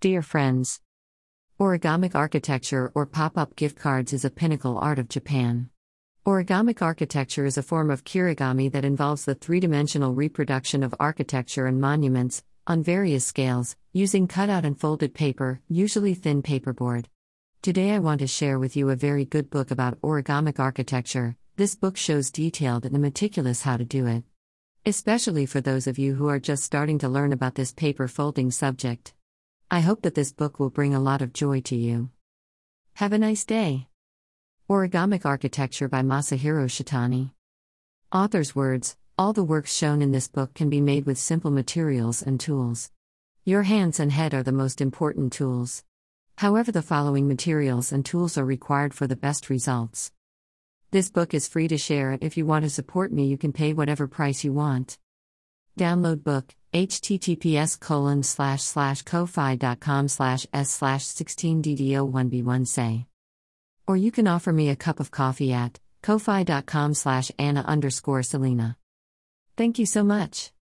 Dear friends, origamic architecture or pop up gift cards is a pinnacle art of Japan. Origamic architecture is a form of kirigami that involves the three dimensional reproduction of architecture and monuments, on various scales, using cutout and folded paper, usually thin paperboard. Today I want to share with you a very good book about origamic architecture. This book shows detailed and meticulous how to do it. Especially for those of you who are just starting to learn about this paper folding subject. I hope that this book will bring a lot of joy to you. Have a nice day. Origamic Architecture by Masahiro Chatani. Author's words All the works shown in this book can be made with simple materials and tools. Your hands and head are the most important tools. However, the following materials and tools are required for the best results. This book is free to share. And if you want to support me, you can pay whatever price you want. Download book https colon slash slash ko-fi.com slash s slash 16ddo1b1 say. Or you can offer me a cup of coffee at ko-fi.com slash anna underscore selena. Thank you so much.